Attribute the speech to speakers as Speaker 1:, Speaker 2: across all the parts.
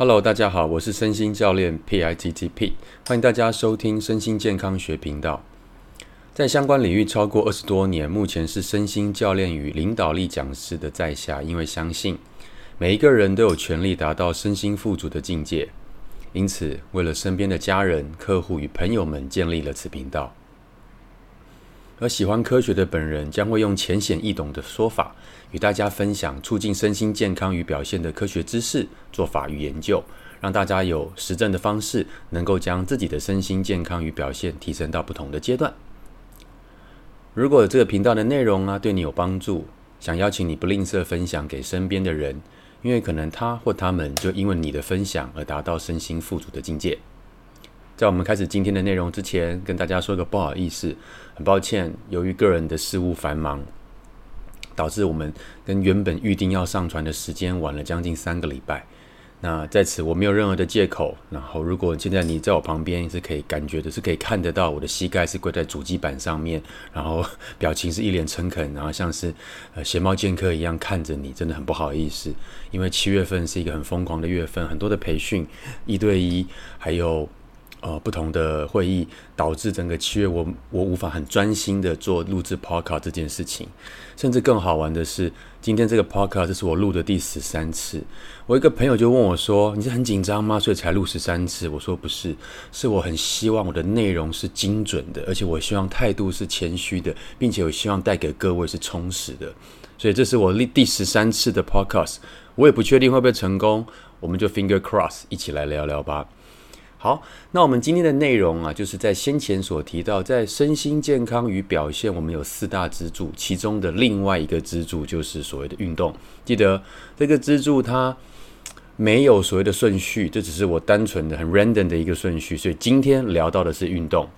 Speaker 1: Hello，大家好，我是身心教练 P I T T P，欢迎大家收听身心健康学频道。在相关领域超过二十多年，目前是身心教练与领导力讲师的在下，因为相信每一个人都有权利达到身心富足的境界，因此为了身边的家人、客户与朋友们建立了此频道。而喜欢科学的本人将会用浅显易懂的说法与大家分享促进身心健康与表现的科学知识、做法与研究，让大家有实证的方式，能够将自己的身心健康与表现提升到不同的阶段。如果这个频道的内容啊对你有帮助，想邀请你不吝啬分享给身边的人，因为可能他或他们就因为你的分享而达到身心富足的境界。在我们开始今天的内容之前，跟大家说个不好意思，很抱歉，由于个人的事务繁忙，导致我们跟原本预定要上传的时间晚了将近三个礼拜。那在此我没有任何的借口。然后，如果现在你在我旁边是可以感觉的，是可以看得到我的膝盖是跪在主机板上面，然后表情是一脸诚恳，然后像是呃鞋猫剑客一样看着你，真的很不好意思。因为七月份是一个很疯狂的月份，很多的培训，一对一，还有。呃，不同的会议导致整个七月我我无法很专心的做录制 podcast 这件事情，甚至更好玩的是，今天这个 podcast 这是我录的第十三次。我一个朋友就问我说：“你是很紧张吗？所以才录十三次？”我说：“不是，是我很希望我的内容是精准的，而且我希望态度是谦虚的，并且我希望带给各位是充实的。所以这是我第第十三次的 podcast，我也不确定会不会成功，我们就 finger cross 一起来聊聊吧。”好，那我们今天的内容啊，就是在先前所提到，在身心健康与表现，我们有四大支柱，其中的另外一个支柱就是所谓的运动。记得这个支柱它没有所谓的顺序，这只是我单纯的很 random 的一个顺序，所以今天聊到的是运动。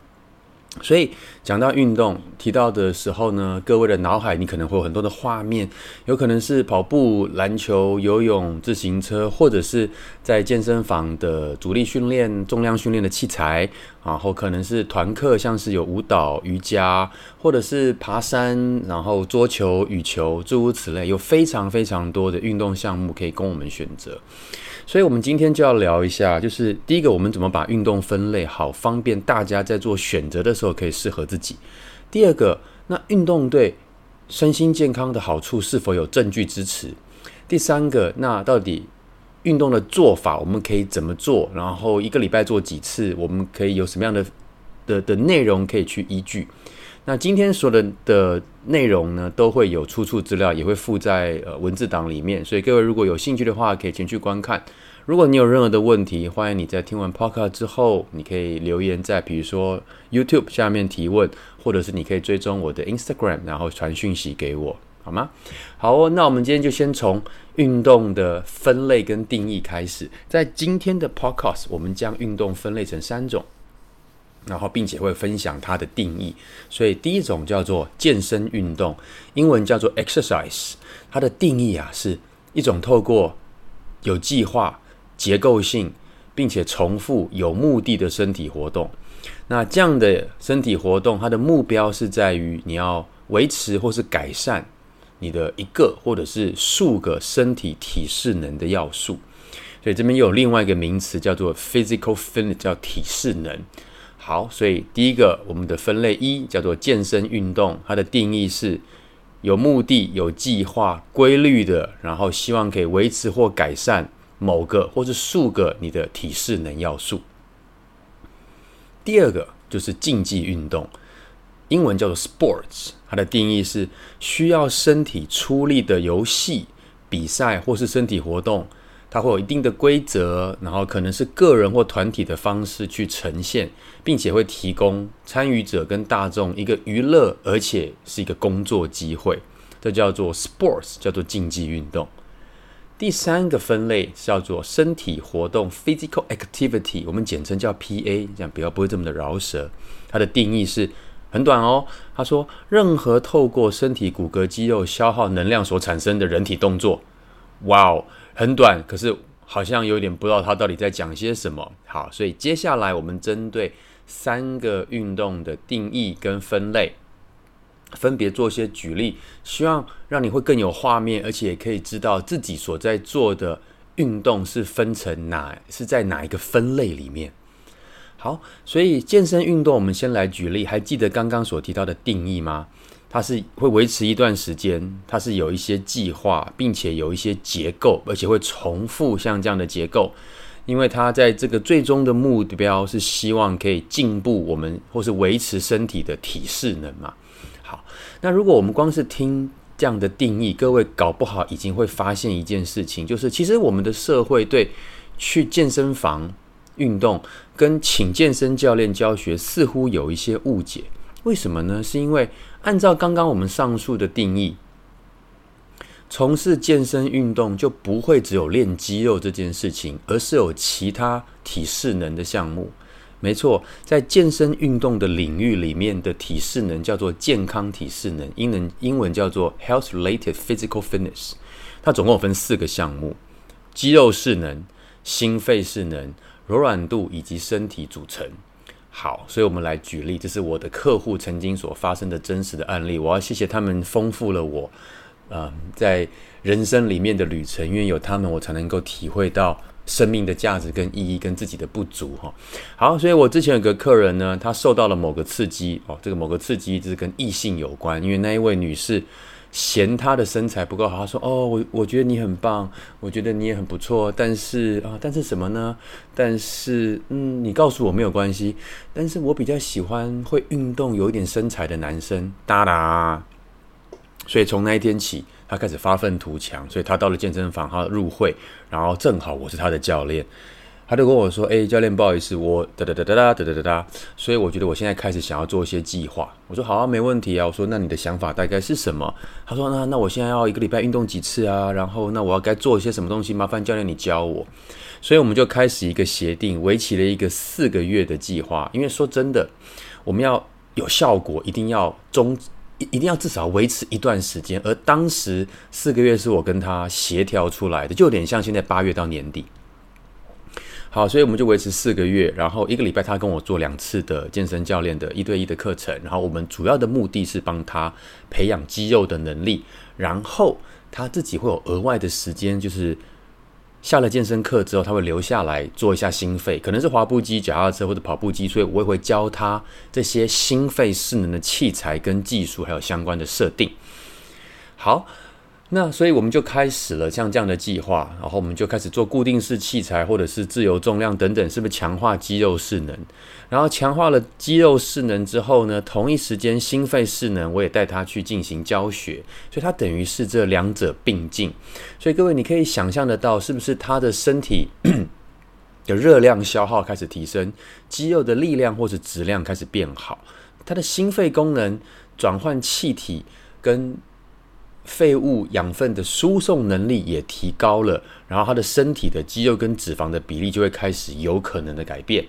Speaker 1: 所以讲到运动提到的时候呢，各位的脑海你可能会有很多的画面，有可能是跑步、篮球、游泳、自行车，或者是在健身房的阻力训练、重量训练的器材，然后可能是团课，像是有舞蹈、瑜伽，或者是爬山，然后桌球、羽球，诸如此类，有非常非常多的运动项目可以供我们选择。所以，我们今天就要聊一下，就是第一个，我们怎么把运动分类好，方便大家在做选择的时候可以适合自己。第二个，那运动对身心健康的好处是否有证据支持？第三个，那到底运动的做法我们可以怎么做？然后一个礼拜做几次？我们可以有什么样的的的内容可以去依据？那今天所的的内容呢，都会有出处资料，也会附在呃文字档里面，所以各位如果有兴趣的话，可以前去观看。如果你有任何的问题，欢迎你在听完 Podcast 之后，你可以留言在比如说 YouTube 下面提问，或者是你可以追踪我的 Instagram，然后传讯息给我，好吗？好哦，那我们今天就先从运动的分类跟定义开始。在今天的 Podcast，我们将运动分类成三种。然后，并且会分享它的定义。所以，第一种叫做健身运动，英文叫做 exercise。它的定义啊，是一种透过有计划、结构性，并且重复、有目的的身体活动。那这样的身体活动，它的目标是在于你要维持或是改善你的一个或者是数个身体体适能的要素。所以，这边又有另外一个名词叫做 physical fitness，叫体适能。好，所以第一个我们的分类一叫做健身运动，它的定义是有目的、有计划、规律的，然后希望可以维持或改善某个或是数个你的体适能要素。第二个就是竞技运动，英文叫做 sports，它的定义是需要身体出力的游戏、比赛或是身体活动。它会有一定的规则，然后可能是个人或团体的方式去呈现，并且会提供参与者跟大众一个娱乐，而且是一个工作机会。这叫做 sports，叫做竞技运动。第三个分类叫做身体活动 （physical activity），我们简称叫 PA，这样比较不会这么的饶舌。它的定义是很短哦，他说任何透过身体骨骼肌肉消耗能量所产生的人体动作。哇哦！很短，可是好像有点不知道他到底在讲些什么。好，所以接下来我们针对三个运动的定义跟分类，分别做些举例，希望让你会更有画面，而且也可以知道自己所在做的运动是分成哪，是在哪一个分类里面？好，所以健身运动，我们先来举例，还记得刚刚所提到的定义吗？它是会维持一段时间，它是有一些计划，并且有一些结构，而且会重复像这样的结构，因为它在这个最终的目标是希望可以进步我们或是维持身体的体适能嘛。好，那如果我们光是听这样的定义，各位搞不好已经会发现一件事情，就是其实我们的社会对去健身房运动跟请健身教练教学似乎有一些误解。为什么呢？是因为按照刚刚我们上述的定义，从事健身运动就不会只有练肌肉这件事情，而是有其他体适能的项目。没错，在健身运动的领域里面的体适能叫做健康体适能，英文英文叫做 health-related physical fitness。它总共分四个项目：肌肉适能、心肺适能、柔软度以及身体组成。好，所以我们来举例，这是我的客户曾经所发生的真实的案例。我要谢谢他们，丰富了我，呃，在人生里面的旅程，因为有他们，我才能够体会到生命的价值跟意义，跟自己的不足。哈，好，所以我之前有个客人呢，他受到了某个刺激，哦，这个某个刺激就是跟异性有关，因为那一位女士。嫌他的身材不够好，他说：“哦，我我觉得你很棒，我觉得你也很不错，但是啊，但是什么呢？但是嗯，你告诉我没有关系，但是我比较喜欢会运动、有一点身材的男生。”哒哒。所以从那一天起，他开始发愤图强，所以他到了健身房，他入会，然后正好我是他的教练。他就跟我说：“哎，教练，不好意思，我哒哒哒哒哒哒哒哒，所以我觉得我现在开始想要做一些计划。”我说：“好啊，没问题啊。”我说：“那你的想法大概是什么？”他说：“那那我现在要一个礼拜运动几次啊？然后那我要该做一些什么东西？麻烦教练你教我。”所以我们就开始一个协定，为期了一个四个月的计划。因为说真的，我们要有效果，一定要中一定要至少维持一段时间。而当时四个月是我跟他协调出来的，就有点像现在八月到年底。好，所以我们就维持四个月，然后一个礼拜他跟我做两次的健身教练的一对一的课程，然后我们主要的目的是帮他培养肌肉的能力，然后他自己会有额外的时间，就是下了健身课之后，他会留下来做一下心肺，可能是滑步机、脚踏车或者跑步机，所以我也会教他这些心肺适能的器材跟技术，还有相关的设定。好。那所以我们就开始了像这样的计划，然后我们就开始做固定式器材或者是自由重量等等，是不是强化肌肉势能？然后强化了肌肉势能之后呢，同一时间心肺势能我也带他去进行教学，所以他等于是这两者并进。所以各位你可以想象得到，是不是他的身体 的热量消耗开始提升，肌肉的力量或者质量开始变好，他的心肺功能转换气体跟废物养分的输送能力也提高了，然后他的身体的肌肉跟脂肪的比例就会开始有可能的改变，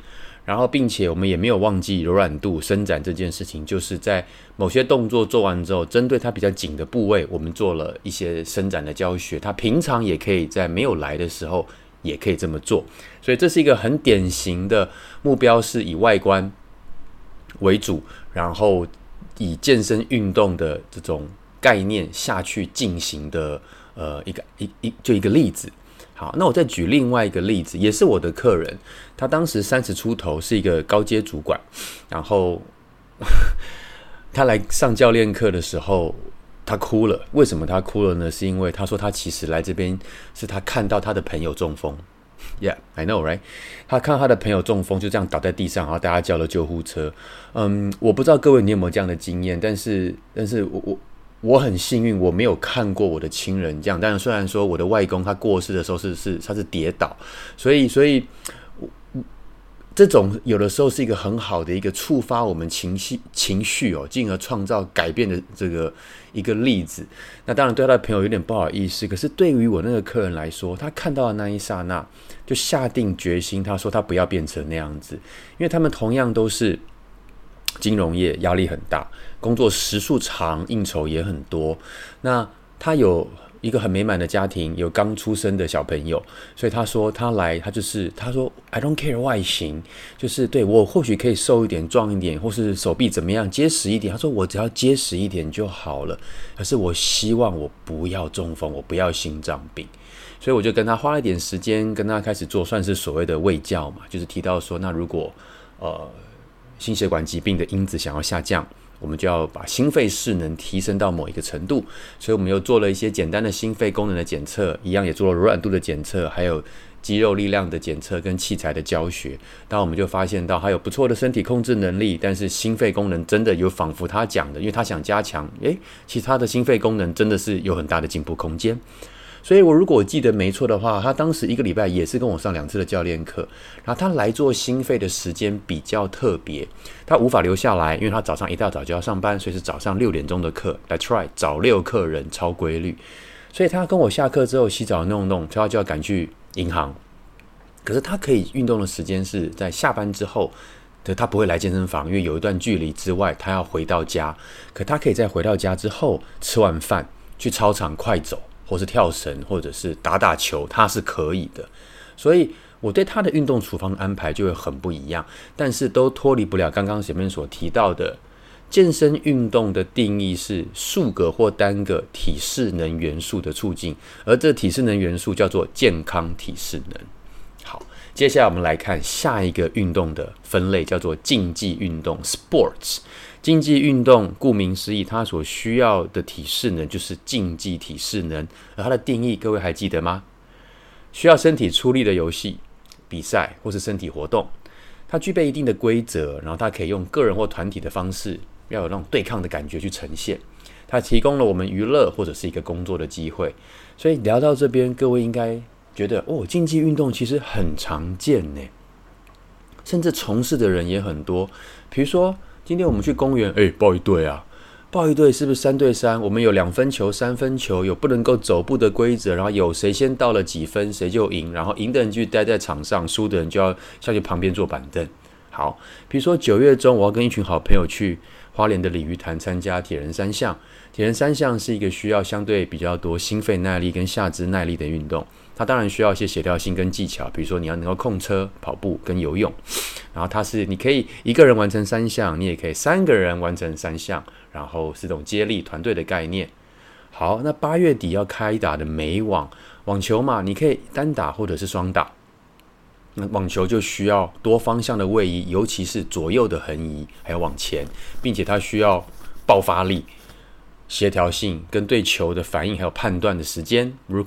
Speaker 1: 然后并且我们也没有忘记柔软度伸展这件事情，就是在某些动作做完之后，针对他比较紧的部位，我们做了一些伸展的教学，他平常也可以在没有来的时候也可以这么做，所以这是一个很典型的目标，是以外观为主，然后以健身运动的这种。概念下去进行的，呃，一个一一就一个例子。好，那我再举另外一个例子，也是我的客人，他当时三十出头，是一个高阶主管，然后 他来上教练课的时候，他哭了。为什么他哭了呢？是因为他说他其实来这边是他看到他的朋友中风。Yeah, I know, right？他看到他的朋友中风，就这样倒在地上，然后大家叫了救护车。嗯，我不知道各位你有没有这样的经验，但是，但是我我。我很幸运，我没有看过我的亲人这样。但是虽然说我的外公他过世的时候是是他是跌倒，所以所以，这种有的时候是一个很好的一个触发我们情绪情绪哦，进而创造改变的这个一个例子。那当然对他的朋友有点不好意思，可是对于我那个客人来说，他看到的那一刹那就下定决心，他说他不要变成那样子，因为他们同样都是。金融业压力很大，工作时数长，应酬也很多。那他有一个很美满的家庭，有刚出生的小朋友，所以他说他来，他就是他说 I don't care 外形，就是对我或许可以瘦一点、壮一点，或是手臂怎么样结实一点。他说我只要结实一点就好了。可是我希望我不要中风，我不要心脏病。所以我就跟他花了一点时间，跟他开始做，算是所谓的卫教嘛，就是提到说，那如果呃心血管疾病的因子想要下降，我们就要把心肺势能提升到某一个程度，所以我们又做了一些简单的心肺功能的检测，一样也做了柔软度的检测，还有。肌肉力量的检测跟器材的教学，当我们就发现到他有不错的身体控制能力，但是心肺功能真的有仿佛他讲的，因为他想加强，诶，其他的心肺功能真的是有很大的进步空间。所以我如果记得没错的话，他当时一个礼拜也是跟我上两次的教练课，然后他来做心肺的时间比较特别，他无法留下来，因为他早上一大早就要上班，所以是早上六点钟的课。That's right，早六客人超规律，所以他跟我下课之后洗澡弄弄，他就要赶去。银行，可是他可以运动的时间是在下班之后，对，他不会来健身房，因为有一段距离之外，他要回到家。可他可以在回到家之后吃完饭去操场快走，或是跳绳，或者是打打球，他是可以的。所以我对他的运动处方安排就会很不一样，但是都脱离不了刚刚前面所提到的。健身运动的定义是数个或单个体适能元素的促进，而这体适能元素叫做健康体适能。好，接下来我们来看下一个运动的分类，叫做竞技运动 （sports）。竞技运动顾名思义，它所需要的体适能就是竞技体适能，而它的定义，各位还记得吗？需要身体出力的游戏、比赛或是身体活动，它具备一定的规则，然后它可以用个人或团体的方式。要有那种对抗的感觉去呈现，它提供了我们娱乐或者是一个工作的机会。所以聊到这边，各位应该觉得哦，竞技运动其实很常见呢，甚至从事的人也很多。比如说，今天我们去公园，哎，抱一队啊，抱一队是不是三对三？我们有两分球、三分球，有不能够走步的规则，然后有谁先到了几分，谁就赢，然后赢的人就待在场上，输的人就要下去旁边坐板凳。好，比如说九月中，我要跟一群好朋友去。花莲的鲤鱼潭参加铁人三项，铁人三项是一个需要相对比较多心肺耐力跟下肢耐力的运动。它当然需要一些协调性跟技巧，比如说你要能够控车、跑步跟游泳。然后它是你可以一个人完成三项，你也可以三个人完成三项，然后是种接力团队的概念。好，那八月底要开打的美网网球嘛，你可以单打或者是双打。那网球就需要多方向的位移，尤其是左右的横移，还有往前，并且它需要爆发力、协调性跟对球的反应，还有判断的时间。如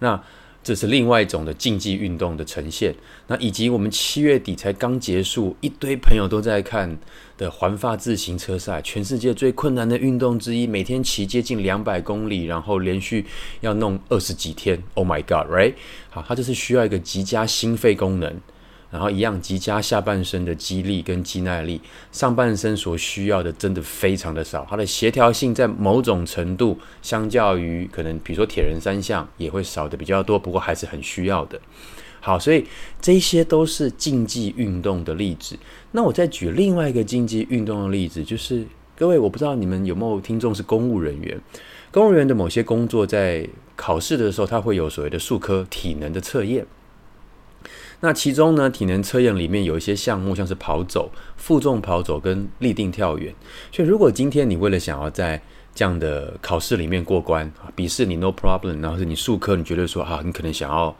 Speaker 1: 那。这是另外一种的竞技运动的呈现，那以及我们七月底才刚结束，一堆朋友都在看的环法自行车赛，全世界最困难的运动之一，每天骑接近两百公里，然后连续要弄二十几天。Oh my God，right？好，它就是需要一个极佳心肺功能。然后一样，极佳下半身的肌力跟肌耐力，上半身所需要的真的非常的少。它的协调性在某种程度，相较于可能比如说铁人三项也会少的比较多，不过还是很需要的。好，所以这些都是竞技运动的例子。那我再举另外一个竞技运动的例子，就是各位，我不知道你们有没有听众是公务人员，公务员的某些工作在考试的时候，他会有所谓的术科体能的测验。那其中呢，体能测验里面有一些项目，像是跑走、负重跑走跟立定跳远。所以，如果今天你为了想要在这样的考试里面过关啊，笔试你 no problem，然后是你术科你觉得说啊，你可能想要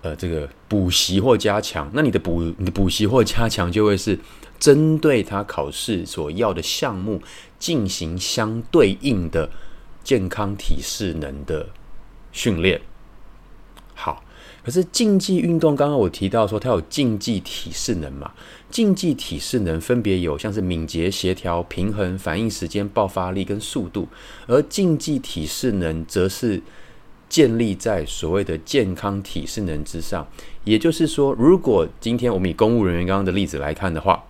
Speaker 1: 呃这个补习或加强，那你的补你的补习或加强就会是针对他考试所要的项目进行相对应的健康体适能的训练。好。可是竞技运动，刚刚我提到说它有竞技体适能嘛？竞技体适能分别有像是敏捷、协调、平衡、反应时间、爆发力跟速度，而竞技体适能则是建立在所谓的健康体适能之上。也就是说，如果今天我们以公务人员刚刚的例子来看的话，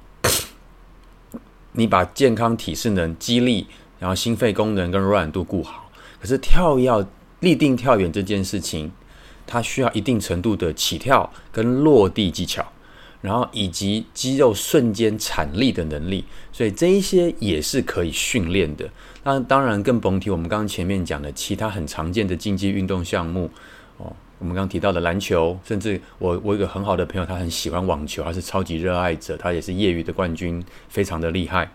Speaker 1: 你把健康体适能、肌力，然后心肺功能跟柔软度顾好，可是跳要、立定跳远这件事情。它需要一定程度的起跳跟落地技巧，然后以及肌肉瞬间产力的能力，所以这一些也是可以训练的。那当然更甭提我们刚刚前面讲的其他很常见的竞技运动项目哦，我们刚刚提到的篮球，甚至我我有个很好的朋友，他很喜欢网球，他是超级热爱者，他也是业余的冠军，非常的厉害。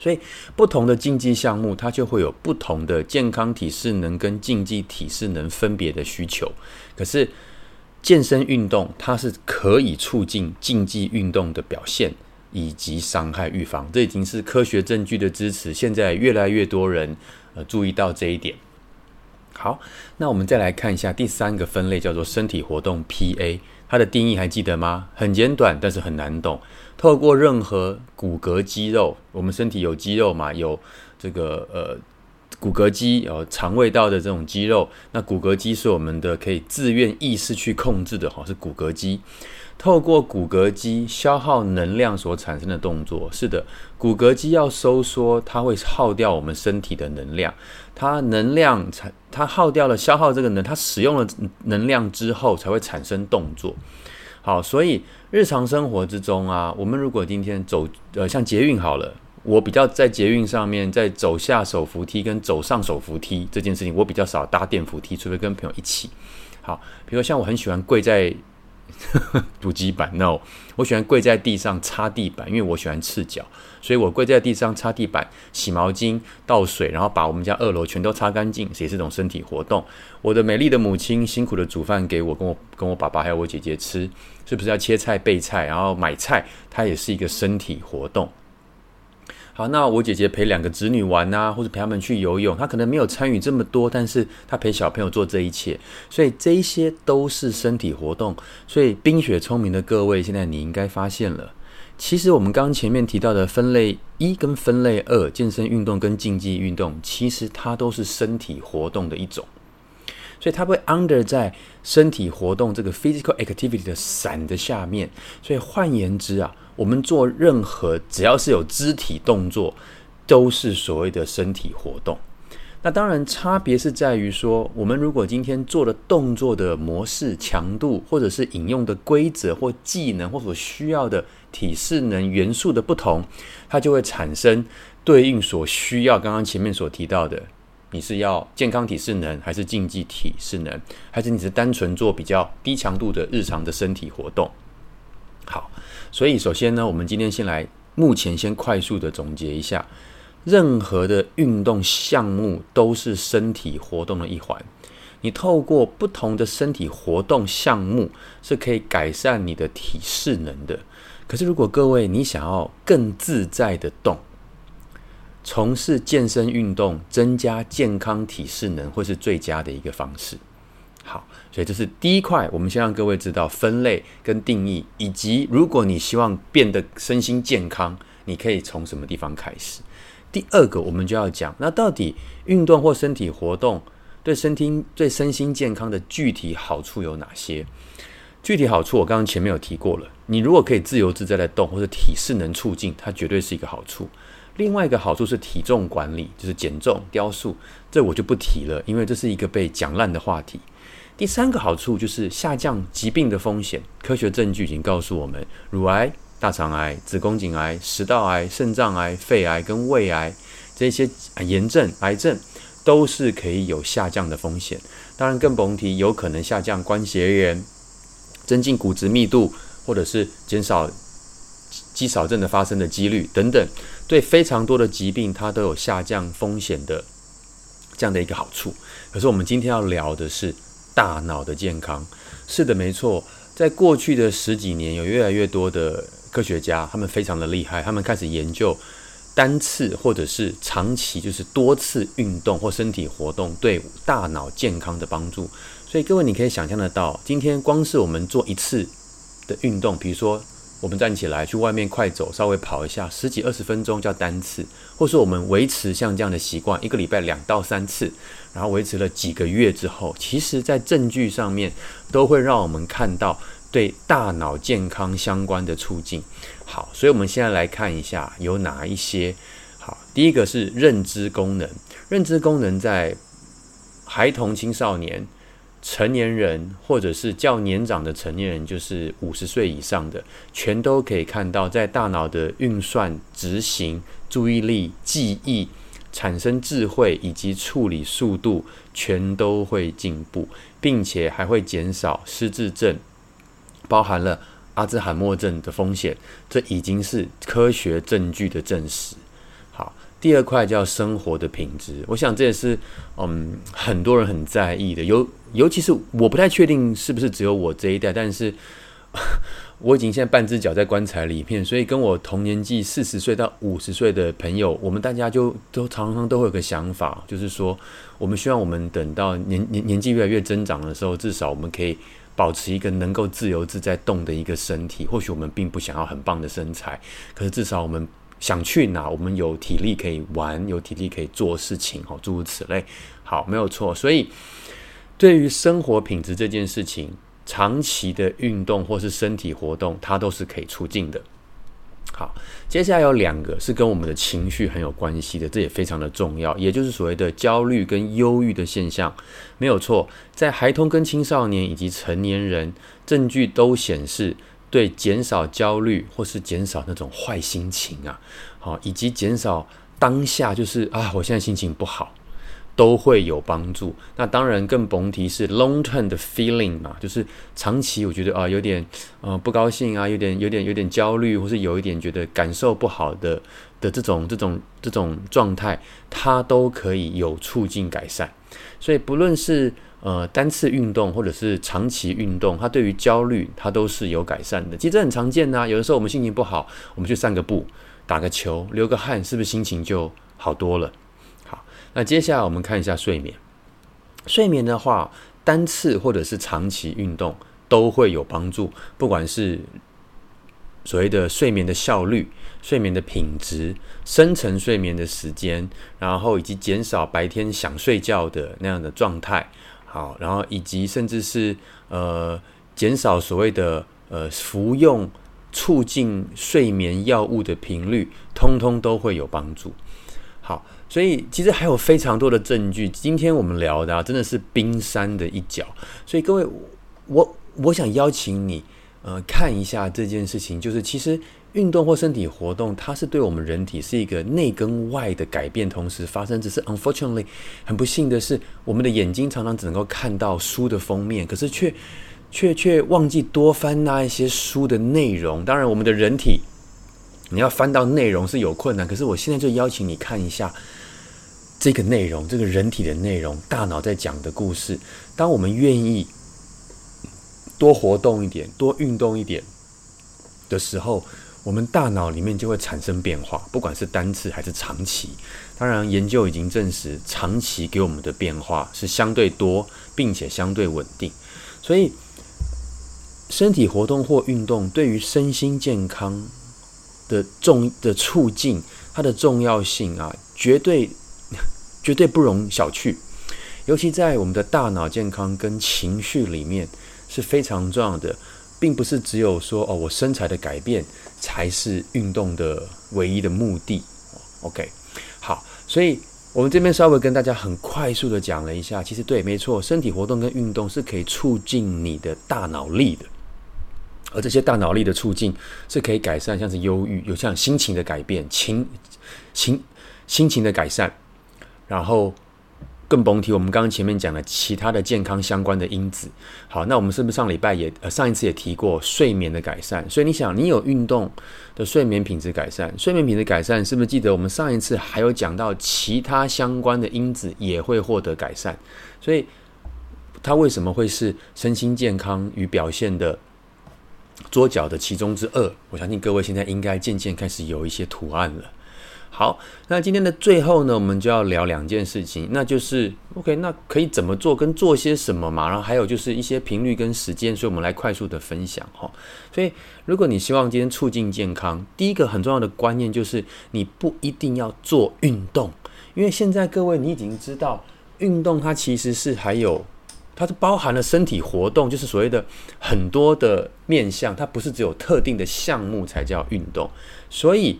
Speaker 1: 所以不同的竞技项目，它就会有不同的健康体适能跟竞技体适能分别的需求。可是健身运动它是可以促进竞技运动的表现以及伤害预防，这已经是科学证据的支持。现在越来越多人呃注意到这一点。好，那我们再来看一下第三个分类，叫做身体活动 PA。它的定义还记得吗？很简短，但是很难懂。透过任何骨骼肌肉，我们身体有肌肉嘛？有这个呃骨骼肌，有肠胃道的这种肌肉。那骨骼肌是我们的可以自愿意识去控制的，哈，是骨骼肌。透过骨骼肌消耗能量所产生的动作，是的，骨骼肌要收缩，它会耗掉我们身体的能量。它能量产，它耗掉了，消耗这个能，它使用了能量之后才会产生动作。好，所以日常生活之中啊，我们如果今天走，呃，像捷运好了，我比较在捷运上面，在走下手扶梯跟走上手扶梯这件事情，我比较少搭电扶梯，除非跟朋友一起。好，比如像我很喜欢跪在。补给板，no，我喜欢跪在地上擦地板，因为我喜欢赤脚，所以我跪在地上擦地板、洗毛巾、倒水，然后把我们家二楼全都擦干净，也是一种身体活动。我的美丽的母亲辛苦的煮饭给我、跟我、跟我爸爸还有我姐姐吃，是不是要切菜、备菜，然后买菜？它也是一个身体活动。好，那我姐姐陪两个侄女玩啊，或者陪他们去游泳，她可能没有参与这么多，但是她陪小朋友做这一切，所以这一些都是身体活动。所以冰雪聪明的各位，现在你应该发现了，其实我们刚刚前面提到的分类一跟分类二，健身运动跟竞技运动，其实它都是身体活动的一种。所以它会 under 在身体活动这个 physical activity 的伞的下面。所以换言之啊，我们做任何只要是有肢体动作，都是所谓的身体活动。那当然差别是在于说，我们如果今天做的动作的模式、强度，或者是引用的规则或技能，或所需要的体适能元素的不同，它就会产生对应所需要。刚刚前面所提到的。你是要健康体适能，还是竞技体适能，还是你是单纯做比较低强度的日常的身体活动？好，所以首先呢，我们今天先来，目前先快速的总结一下，任何的运动项目都是身体活动的一环。你透过不同的身体活动项目，是可以改善你的体适能的。可是如果各位你想要更自在的动，从事健身运动，增加健康体适能，会是最佳的一个方式。所以这是第一块，我们先让各位知道分类跟定义，以及如果你希望变得身心健康，你可以从什么地方开始。第二个，我们就要讲，那到底运动或身体活动对身体、对身心健康的具体好处有哪些？具体好处，我刚刚前面有提过了。你如果可以自由自在的动，或者体适能促进，它绝对是一个好处。另外一个好处是体重管理，就是减重、雕塑，这我就不提了，因为这是一个被讲烂的话题。第三个好处就是下降疾病的风险，科学证据已经告诉我们，乳癌、大肠癌、子宫颈癌、食道癌、肾脏癌、肺癌跟胃癌这些炎症、癌症都是可以有下降的风险。当然更甭提有可能下降关节炎、增进骨质密度，或者是减少。肌少症的发生的几率等等，对非常多的疾病，它都有下降风险的这样的一个好处。可是我们今天要聊的是大脑的健康。是的，没错，在过去的十几年，有越来越多的科学家，他们非常的厉害，他们开始研究单次或者是长期，就是多次运动或身体活动对大脑健康的帮助。所以各位，你可以想象得到，今天光是我们做一次的运动，比如说。我们站起来去外面快走，稍微跑一下，十几二十分钟叫单次，或是我们维持像这样的习惯，一个礼拜两到三次，然后维持了几个月之后，其实在证据上面都会让我们看到对大脑健康相关的促进。好，所以我们现在来看一下有哪一些。好，第一个是认知功能，认知功能在孩童青少年。成年人或者是较年长的成年人，就是五十岁以上的，全都可以看到，在大脑的运算、执行、注意力、记忆、产生智慧以及处理速度，全都会进步，并且还会减少失智症，包含了阿兹海默症的风险。这已经是科学证据的证实。好，第二块叫生活的品质。我想这也是嗯很多人很在意的，尤尤其是我不太确定是不是只有我这一代，但是。我已经现在半只脚在棺材里面，所以跟我同年纪四十岁到五十岁的朋友，我们大家就都常常都会有个想法，就是说，我们希望我们等到年年年纪越来越增长的时候，至少我们可以保持一个能够自由自在动的一个身体。或许我们并不想要很棒的身材，可是至少我们想去哪，我们有体力可以玩，有体力可以做事情，哦，诸如此类。好，没有错。所以，对于生活品质这件事情。长期的运动或是身体活动，它都是可以促进的。好，接下来有两个是跟我们的情绪很有关系的，这也非常的重要，也就是所谓的焦虑跟忧郁的现象。没有错，在孩童跟青少年以及成年人，证据都显示，对减少焦虑或是减少那种坏心情啊，好，以及减少当下就是啊，我现在心情不好。都会有帮助。那当然更甭提是 long term 的 feeling 嘛，就是长期我觉得啊有点呃不高兴啊，有点有点有点焦虑，或是有一点觉得感受不好的的这种这种这种状态，它都可以有促进改善。所以不论是呃单次运动或者是长期运动，它对于焦虑它都是有改善的。其实很常见呐、有的时候我们心情不好，我们去散个步、打个球、流个汗，是不是心情就好多了？那接下来我们看一下睡眠。睡眠的话，单次或者是长期运动都会有帮助，不管是所谓的睡眠的效率、睡眠的品质、深层睡眠的时间，然后以及减少白天想睡觉的那样的状态，好，然后以及甚至是呃减少所谓的呃服用促进睡眠药物的频率，通通都会有帮助。好。所以其实还有非常多的证据。今天我们聊的啊，真的是冰山的一角。所以各位，我我想邀请你，呃，看一下这件事情，就是其实运动或身体活动，它是对我们人体是一个内跟外的改变同时发生。只是 unfortunately 很不幸的是，我们的眼睛常常只能够看到书的封面，可是却却却忘记多翻那一些书的内容。当然，我们的人体。你要翻到内容是有困难，可是我现在就邀请你看一下这个内容，这个人体的内容，大脑在讲的故事。当我们愿意多活动一点、多运动一点的时候，我们大脑里面就会产生变化，不管是单次还是长期。当然，研究已经证实，长期给我们的变化是相对多，并且相对稳定。所以，身体活动或运动对于身心健康。的重的促进，它的重要性啊，绝对绝对不容小觑。尤其在我们的大脑健康跟情绪里面是非常重要的，并不是只有说哦，我身材的改变才是运动的唯一的目的。OK，好，所以我们这边稍微跟大家很快速的讲了一下，其实对，没错，身体活动跟运动是可以促进你的大脑力的。而这些大脑力的促进是可以改善，像是忧郁，有像心情的改变，情情心情的改善，然后更甭提我们刚刚前面讲的其他的健康相关的因子。好，那我们是不是上礼拜也呃上一次也提过睡眠的改善？所以你想，你有运动的睡眠品质改善，睡眠品质改善，是不是记得我们上一次还有讲到其他相关的因子也会获得改善？所以它为什么会是身心健康与表现的？桌角的其中之二，我相信各位现在应该渐渐开始有一些图案了。好，那今天的最后呢，我们就要聊两件事情，那就是 OK，那可以怎么做跟做些什么嘛？然后还有就是一些频率跟时间，所以我们来快速的分享哈。所以，如果你希望今天促进健康，第一个很重要的观念就是你不一定要做运动，因为现在各位你已经知道，运动它其实是还有。它是包含了身体活动，就是所谓的很多的面向，它不是只有特定的项目才叫运动。所以，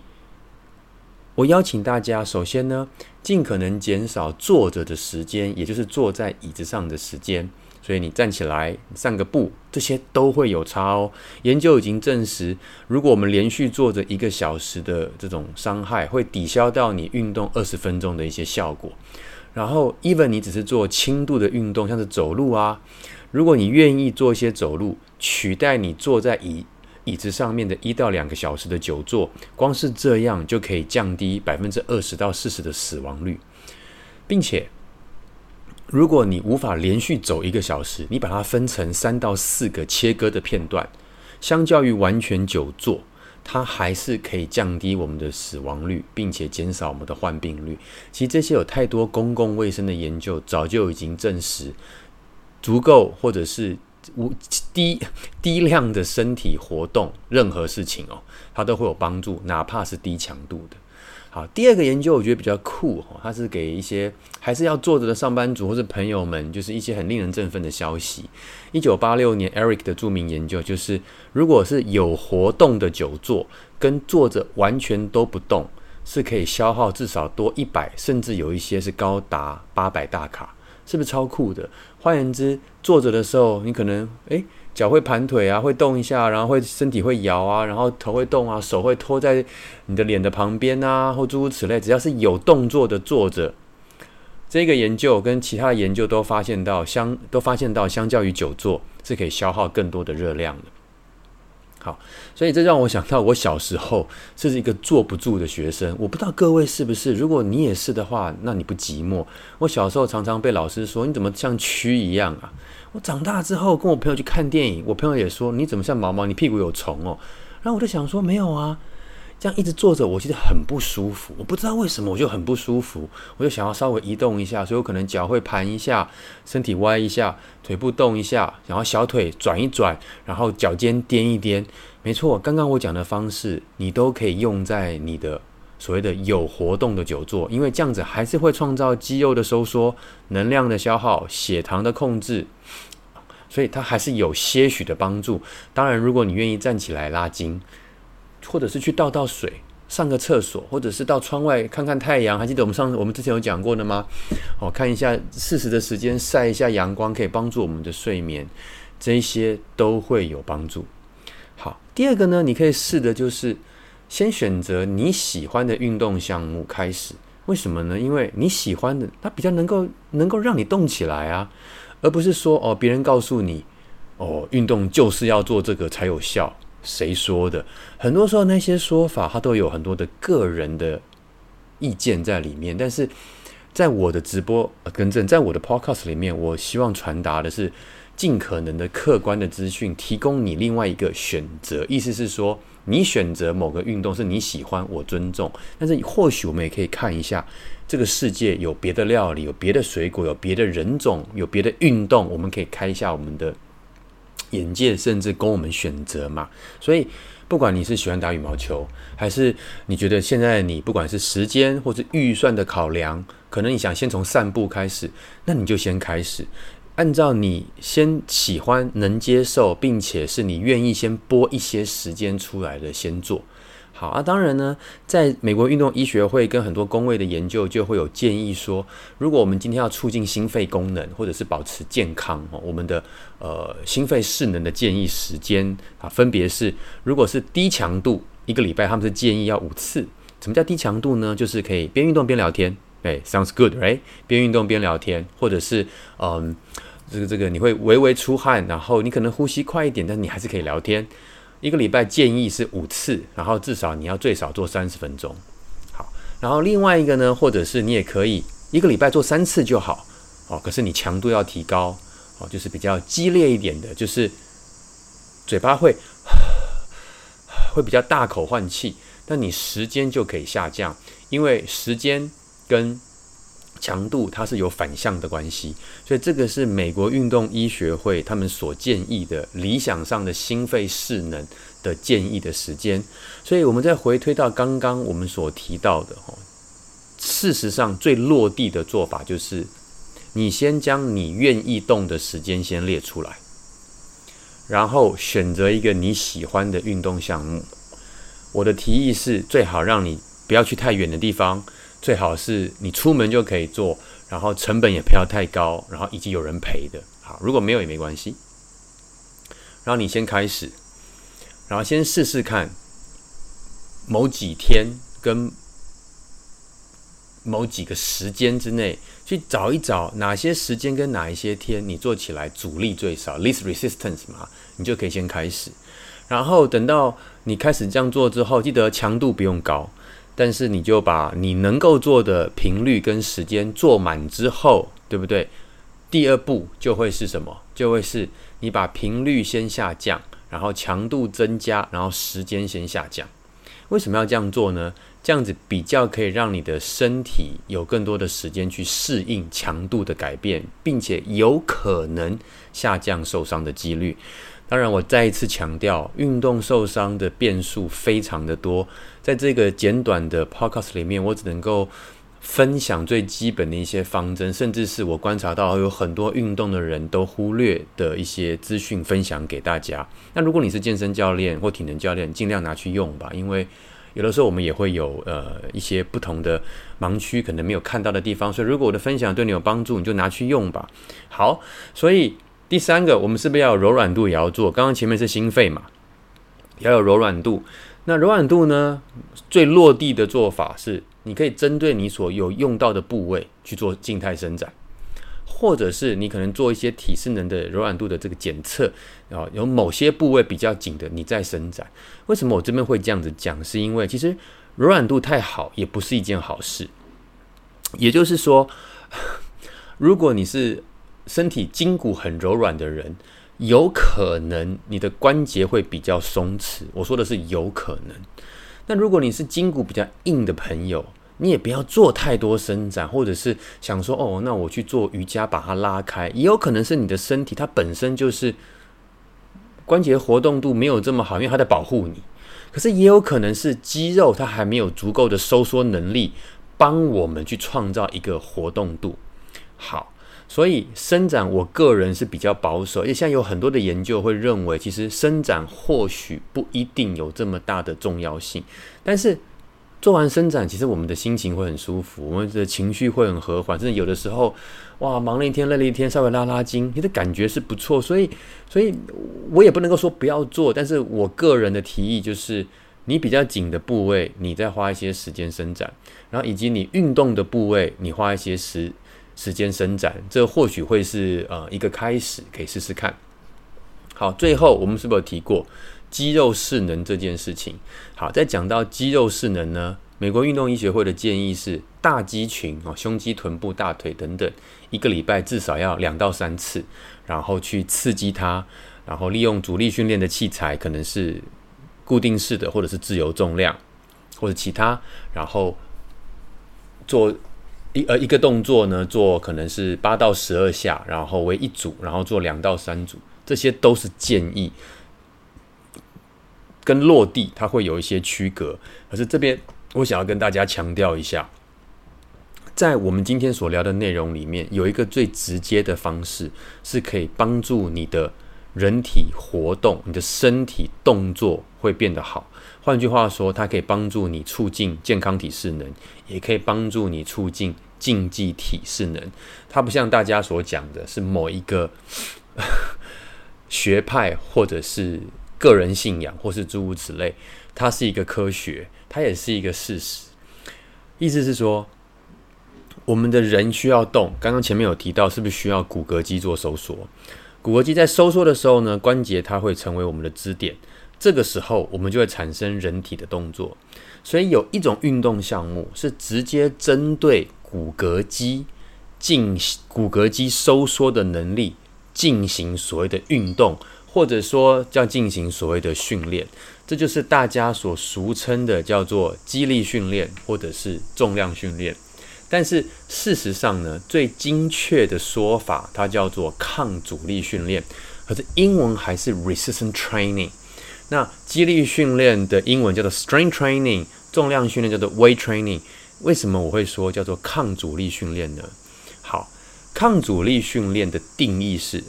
Speaker 1: 我邀请大家，首先呢，尽可能减少坐着的时间，也就是坐在椅子上的时间。所以你站起来散个步，这些都会有差哦。研究已经证实，如果我们连续坐着一个小时的这种伤害，会抵消掉你运动二十分钟的一些效果。然后，even 你只是做轻度的运动，像是走路啊，如果你愿意做一些走路，取代你坐在椅椅子上面的一到两个小时的久坐，光是这样就可以降低百分之二十到四十的死亡率，并且，如果你无法连续走一个小时，你把它分成三到四个切割的片段，相较于完全久坐，它还是可以降低我们的死亡率，并且减少我们的患病率。其实这些有太多公共卫生的研究早就已经证实，足够或者是无低低量的身体活动，任何事情哦，它都会有帮助，哪怕是低强度的。好，第二个研究我觉得比较酷哦，它是给一些还是要坐着的上班族或者朋友们，就是一些很令人振奋的消息。一九八六年，Eric 的著名研究就是，如果是有活动的久坐，跟坐着完全都不动，是可以消耗至少多一百，甚至有一些是高达八百大卡，是不是超酷的？换言之，坐着的时候，你可能诶。脚会盘腿啊，会动一下，然后会身体会摇啊，然后头会动啊，手会托在你的脸的旁边啊，或诸如此类。只要是有动作的坐着，这个研究跟其他的研究都发现到相都发现到，相较于久坐是可以消耗更多的热量的。好，所以这让我想到我小时候是一个坐不住的学生。我不知道各位是不是，如果你也是的话，那你不寂寞。我小时候常常被老师说：“你怎么像蛆一样啊？”我长大之后跟我朋友去看电影，我朋友也说，你怎么像毛毛？你屁股有虫哦。然后我就想说，没有啊，这样一直坐着，我其实很不舒服。我不知道为什么，我就很不舒服。我就想要稍微移动一下，所以我可能脚会盘一下，身体歪一下，腿部动一下，然后小腿转一转，然后脚尖颠一颠。没错，刚刚我讲的方式，你都可以用在你的。所谓的有活动的久坐，因为这样子还是会创造肌肉的收缩、能量的消耗、血糖的控制，所以它还是有些许的帮助。当然，如果你愿意站起来拉筋，或者是去倒倒水、上个厕所，或者是到窗外看看太阳，还记得我们上次我们之前有讲过的吗？哦，看一下适时的时间晒一下阳光，可以帮助我们的睡眠，这些都会有帮助。好，第二个呢，你可以试的就是。先选择你喜欢的运动项目开始，为什么呢？因为你喜欢的，它比较能够能够让你动起来啊，而不是说哦，别人告诉你哦，运动就是要做这个才有效，谁说的？很多时候那些说法，它都有很多的个人的意见在里面。但是在我的直播，呃，更正，在我的 podcast 里面，我希望传达的是尽可能的客观的资讯，提供你另外一个选择。意思是说。你选择某个运动是你喜欢，我尊重。但是或许我们也可以看一下，这个世界有别的料理，有别的水果，有别的人种，有别的运动，我们可以开一下我们的眼界，甚至供我们选择嘛。所以，不管你是喜欢打羽毛球，还是你觉得现在你不管是时间或是预算的考量，可能你想先从散步开始，那你就先开始。按照你先喜欢、能接受，并且是你愿意先拨一些时间出来的，先做好啊。当然呢，在美国运动医学会跟很多公卫的研究就会有建议说，如果我们今天要促进心肺功能或者是保持健康哦，我们的呃心肺势能的建议时间啊，分别是如果是低强度，一个礼拜他们是建议要五次。什么叫低强度呢？就是可以边运动边聊天。哎，sounds good，right？边运动边聊天，或者是嗯。这个这个你会微微出汗，然后你可能呼吸快一点，但你还是可以聊天。一个礼拜建议是五次，然后至少你要最少做三十分钟。好，然后另外一个呢，或者是你也可以一个礼拜做三次就好。哦，可是你强度要提高，哦，就是比较激烈一点的，就是嘴巴会会比较大口换气，但你时间就可以下降，因为时间跟强度它是有反向的关系，所以这个是美国运动医学会他们所建议的理想上的心肺势能的建议的时间。所以，我们再回推到刚刚我们所提到的，哦，事实上最落地的做法就是，你先将你愿意动的时间先列出来，然后选择一个你喜欢的运动项目。我的提议是，最好让你不要去太远的地方。最好是你出门就可以做，然后成本也不要太高，然后以及有人陪的。好，如果没有也没关系。然后你先开始，然后先试试看，某几天跟某几个时间之内去找一找哪些时间跟哪一些天你做起来阻力最少，least resistance 嘛，你就可以先开始。然后等到你开始这样做之后，记得强度不用高，但是你就把你能够做的频率跟时间做满之后，对不对？第二步就会是什么？就会是你把频率先下降，然后强度增加，然后时间先下降。为什么要这样做呢？这样子比较可以让你的身体有更多的时间去适应强度的改变，并且有可能下降受伤的几率。当然，我再一次强调，运动受伤的变数非常的多。在这个简短的 podcast 里面，我只能够分享最基本的一些方针，甚至是我观察到有很多运动的人都忽略的一些资讯，分享给大家。那如果你是健身教练或体能教练，尽量拿去用吧，因为有的时候我们也会有呃一些不同的盲区，可能没有看到的地方。所以，如果我的分享对你有帮助，你就拿去用吧。好，所以。第三个，我们是不是要有柔软度也要做？刚刚前面是心肺嘛，要有柔软度。那柔软度呢，最落地的做法是，你可以针对你所有用到的部位去做静态伸展，或者是你可能做一些体适能的柔软度的这个检测啊，有某些部位比较紧的，你再伸展。为什么我这边会这样子讲？是因为其实柔软度太好也不是一件好事。也就是说，如果你是身体筋骨很柔软的人，有可能你的关节会比较松弛。我说的是有可能。那如果你是筋骨比较硬的朋友，你也不要做太多伸展，或者是想说哦，那我去做瑜伽把它拉开，也有可能是你的身体它本身就是关节活动度没有这么好，因为它在保护你。可是也有可能是肌肉它还没有足够的收缩能力，帮我们去创造一个活动度。好。所以伸展，我个人是比较保守，因为现在有很多的研究会认为，其实伸展或许不一定有这么大的重要性。但是做完伸展，其实我们的心情会很舒服，我们的情绪会很和缓，甚至有的时候，哇，忙了一天，累了一天，稍微拉拉筋，你的感觉是不错。所以，所以我也不能够说不要做，但是我个人的提议就是，你比较紧的部位，你再花一些时间伸展，然后以及你运动的部位，你花一些时。时间伸展，这或许会是呃一个开始，可以试试看。好，最后我们是不是有提过肌肉势能这件事情？好，在讲到肌肉势能呢，美国运动医学会的建议是大肌群哦，胸肌、臀部、大腿等等，一个礼拜至少要两到三次，然后去刺激它，然后利用阻力训练的器材，可能是固定式的，或者是自由重量，或者其他，然后做。一呃一个动作呢，做可能是八到十二下，然后为一组，然后做两到三组，这些都是建议。跟落地它会有一些区隔，可是这边我想要跟大家强调一下，在我们今天所聊的内容里面，有一个最直接的方式，是可以帮助你的人体活动，你的身体动作会变得好。换句话说，它可以帮助你促进健康体适能，也可以帮助你促进竞技体适能。它不像大家所讲的是某一个 学派，或者是个人信仰，或是诸如此类。它是一个科学，它也是一个事实。意思是说，我们的人需要动。刚刚前面有提到，是不是需要骨骼肌做收缩？骨骼肌在收缩的时候呢，关节它会成为我们的支点。这个时候，我们就会产生人体的动作，所以有一种运动项目是直接针对骨骼肌进行骨骼肌收缩的能力进行所谓的运动，或者说叫进行所谓的训练，这就是大家所俗称的叫做肌力训练或者是重量训练。但是事实上呢，最精确的说法它叫做抗阻力训练，可是英文还是 resistance training。那肌力训练的英文叫做 strength training，重量训练叫做 weight training。为什么我会说叫做抗阻力训练呢？好，抗阻力训练的定义是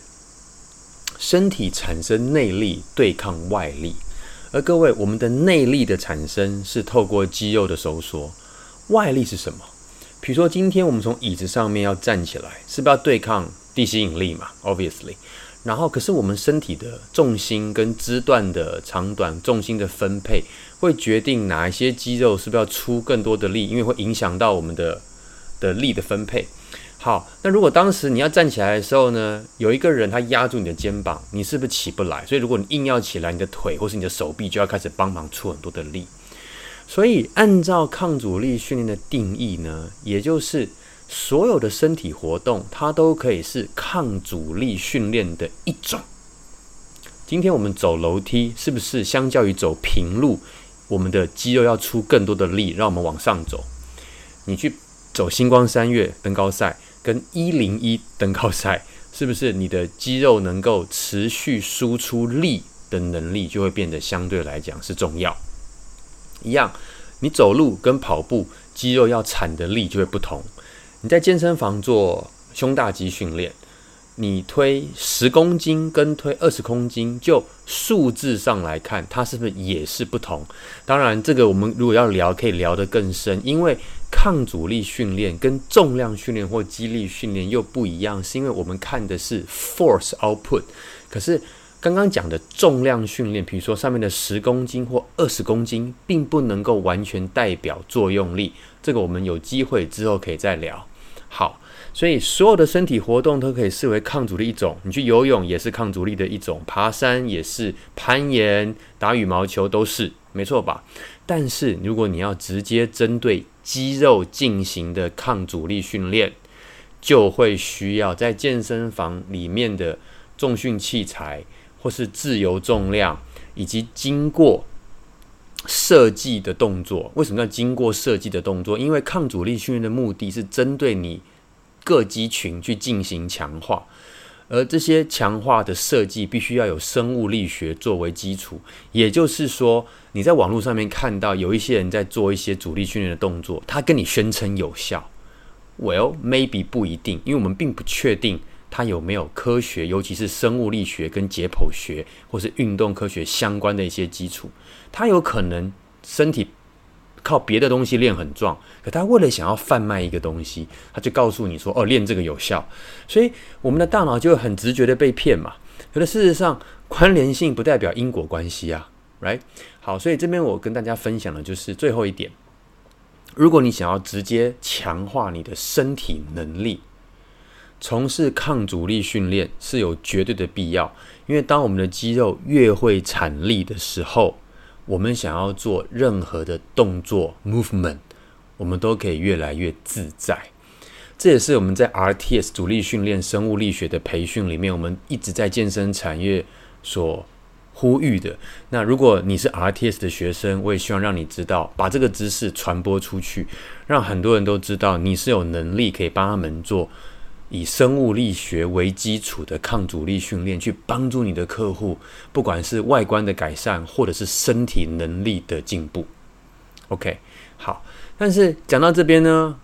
Speaker 1: 身体产生内力对抗外力。而各位，我们的内力的产生是透过肌肉的收缩，外力是什么？比如说，今天我们从椅子上面要站起来，是不是要对抗地心引力嘛？Obviously。然后，可是我们身体的重心跟肢段的长短、重心的分配，会决定哪一些肌肉是不是要出更多的力，因为会影响到我们的的力的分配。好，那如果当时你要站起来的时候呢，有一个人他压住你的肩膀，你是不是起不来？所以如果你硬要起来，你的腿或是你的手臂就要开始帮忙出很多的力。所以按照抗阻力训练的定义呢，也就是所有的身体活动，它都可以是抗阻力训练的一种。今天我们走楼梯，是不是相较于走平路，我们的肌肉要出更多的力，让我们往上走？你去走星光三月登高赛。跟一零一登高赛，是不是你的肌肉能够持续输出力的能力就会变得相对来讲是重要？一样，你走路跟跑步，肌肉要产的力就会不同。你在健身房做胸大肌训练。你推十公斤跟推二十公斤，就数字上来看，它是不是也是不同？当然，这个我们如果要聊，可以聊得更深，因为抗阻力训练跟重量训练或肌力训练又不一样，是因为我们看的是 force output。可是刚刚讲的重量训练，比如说上面的十公斤或二十公斤，并不能够完全代表作用力。这个我们有机会之后可以再聊。好。所以，所有的身体活动都可以视为抗阻力一种。你去游泳也是抗阻力的一种，爬山也是，攀岩、打羽毛球都是，没错吧？但是，如果你要直接针对肌肉进行的抗阻力训练，就会需要在健身房里面的重训器材，或是自由重量，以及经过设计的动作。为什么要经过设计的动作？因为抗阻力训练的目的是针对你。各肌群去进行强化，而这些强化的设计必须要有生物力学作为基础。也就是说，你在网络上面看到有一些人在做一些阻力训练的动作，他跟你宣称有效，Well maybe 不一定，因为我们并不确定它有没有科学，尤其是生物力学跟解剖学或是运动科学相关的一些基础，他有可能身体。靠别的东西练很壮，可他为了想要贩卖一个东西，他就告诉你说：“哦，练这个有效。”所以我们的大脑就很直觉的被骗嘛。可是事实上，关联性不代表因果关系啊，right？好，所以这边我跟大家分享的就是最后一点：如果你想要直接强化你的身体能力，从事抗阻力训练是有绝对的必要，因为当我们的肌肉越会产力的时候，我们想要做任何的动作 movement，我们都可以越来越自在。这也是我们在 RTS 阻力训练、生物力学的培训里面，我们一直在健身产业所呼吁的。那如果你是 RTS 的学生，我也希望让你知道，把这个知识传播出去，让很多人都知道你是有能力可以帮他们做。以生物力学为基础的抗阻力训练，去帮助你的客户，不管是外观的改善，或者是身体能力的进步。OK，好。但是讲到这边呢，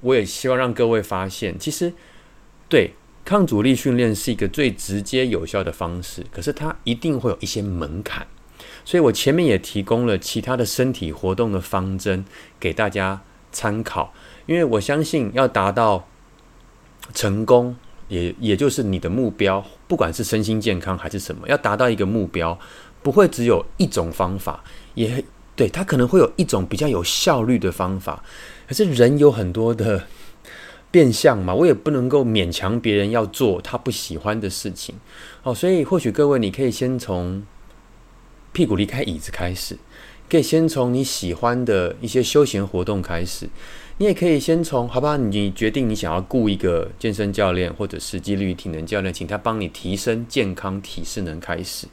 Speaker 1: 我也希望让各位发现，其实对抗阻力训练是一个最直接有效的方式，可是它一定会有一些门槛。所以我前面也提供了其他的身体活动的方针给大家参考，因为我相信要达到。成功也也就是你的目标，不管是身心健康还是什么，要达到一个目标，不会只有一种方法，也对，他可能会有一种比较有效率的方法。可是人有很多的变相嘛，我也不能够勉强别人要做他不喜欢的事情。哦，所以或许各位你可以先从屁股离开椅子开始，可以先从你喜欢的一些休闲活动开始。你也可以先从，好吧，你决定你想要雇一个健身教练或者是肌力体能教练，请他帮你提升健康体适能开始。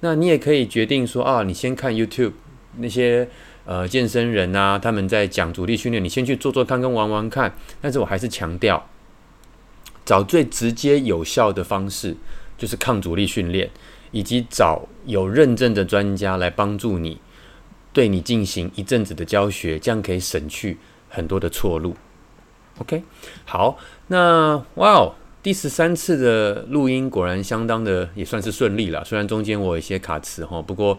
Speaker 1: 那你也可以决定说啊，你先看 YouTube 那些呃健身人啊，他们在讲阻力训练，你先去做做看跟玩玩看。但是我还是强调，找最直接有效的方式，就是抗阻力训练，以及找有认证的专家来帮助你，对你进行一阵子的教学，这样可以省去。很多的错路，OK，好，那哇哦，第十三次的录音果然相当的也算是顺利了，虽然中间我有一些卡词哈，不过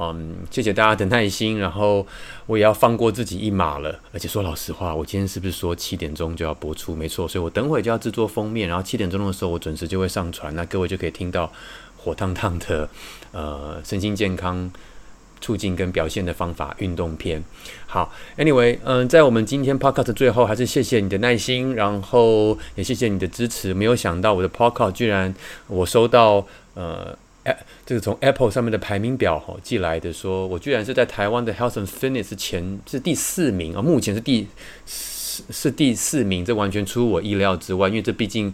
Speaker 1: 嗯，谢谢大家的耐心，然后我也要放过自己一马了，而且说老实话，我今天是不是说七点钟就要播出？没错，所以我等会就要制作封面，然后七点钟的时候我准时就会上传，那各位就可以听到火烫烫的呃身心健康促进跟表现的方法运动篇。好，Anyway，嗯、在我们今天 Podcast 最后，还是谢谢你的耐心，然后也谢谢你的支持。没有想到我的 Podcast 居然我收到呃，这个从 Apple 上面的排名表哈寄来的说，我居然是在台湾的 Health and Fitness 前是第四名啊，目前是第是是第四名，这完全出乎我意料之外，因为这毕竟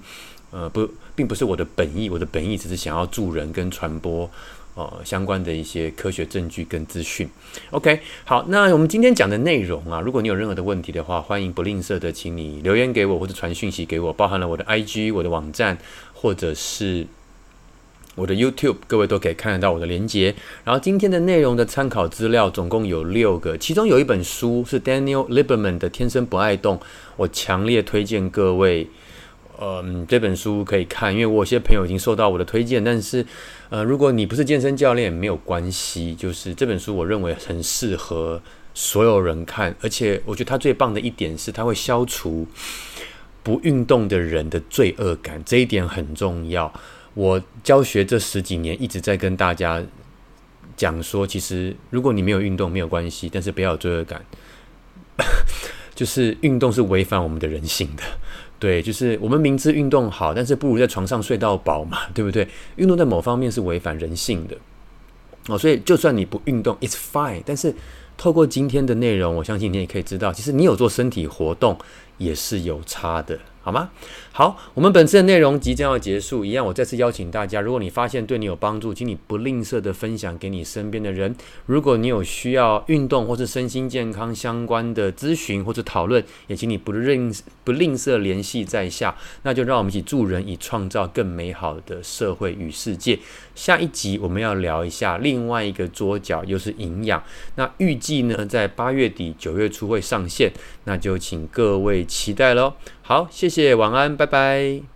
Speaker 1: 呃不并不是我的本意，我的本意只是想要助人跟传播。呃，相关的一些科学证据跟资讯。OK，好，那我们今天讲的内容啊，如果你有任何的问题的话，欢迎不吝啬的，请你留言给我或者传讯息给我，包含了我的 IG、我的网站或者是我的 YouTube，各位都可以看得到我的连结。然后今天的内容的参考资料总共有六个，其中有一本书是 Daniel Lieberman 的《天生不爱动》，我强烈推荐各位。嗯，这本书可以看，因为我有些朋友已经受到我的推荐。但是，呃，如果你不是健身教练，没有关系。就是这本书，我认为很适合所有人看。而且，我觉得它最棒的一点是，它会消除不运动的人的罪恶感，这一点很重要。我教学这十几年，一直在跟大家讲说，其实如果你没有运动，没有关系，但是不要有罪恶感。就是运动是违反我们的人性的。对，就是我们明知运动好，但是不如在床上睡到饱嘛，对不对？运动在某方面是违反人性的哦，所以就算你不运动，it's fine。但是透过今天的内容，我相信你也可以知道，其实你有做身体活动也是有差的。好吗？好，我们本次的内容即将要结束，一样，我再次邀请大家，如果你发现对你有帮助，请你不吝啬的分享给你身边的人。如果你有需要运动或是身心健康相关的咨询或者讨论，也请你不吝不吝啬联系在下。那就让我们一起助人，以创造更美好的社会与世界。下一集我们要聊一下另外一个桌角，又是营养。那预计呢，在八月底九月初会上线，那就请各位期待喽。好，谢谢，晚安，拜拜。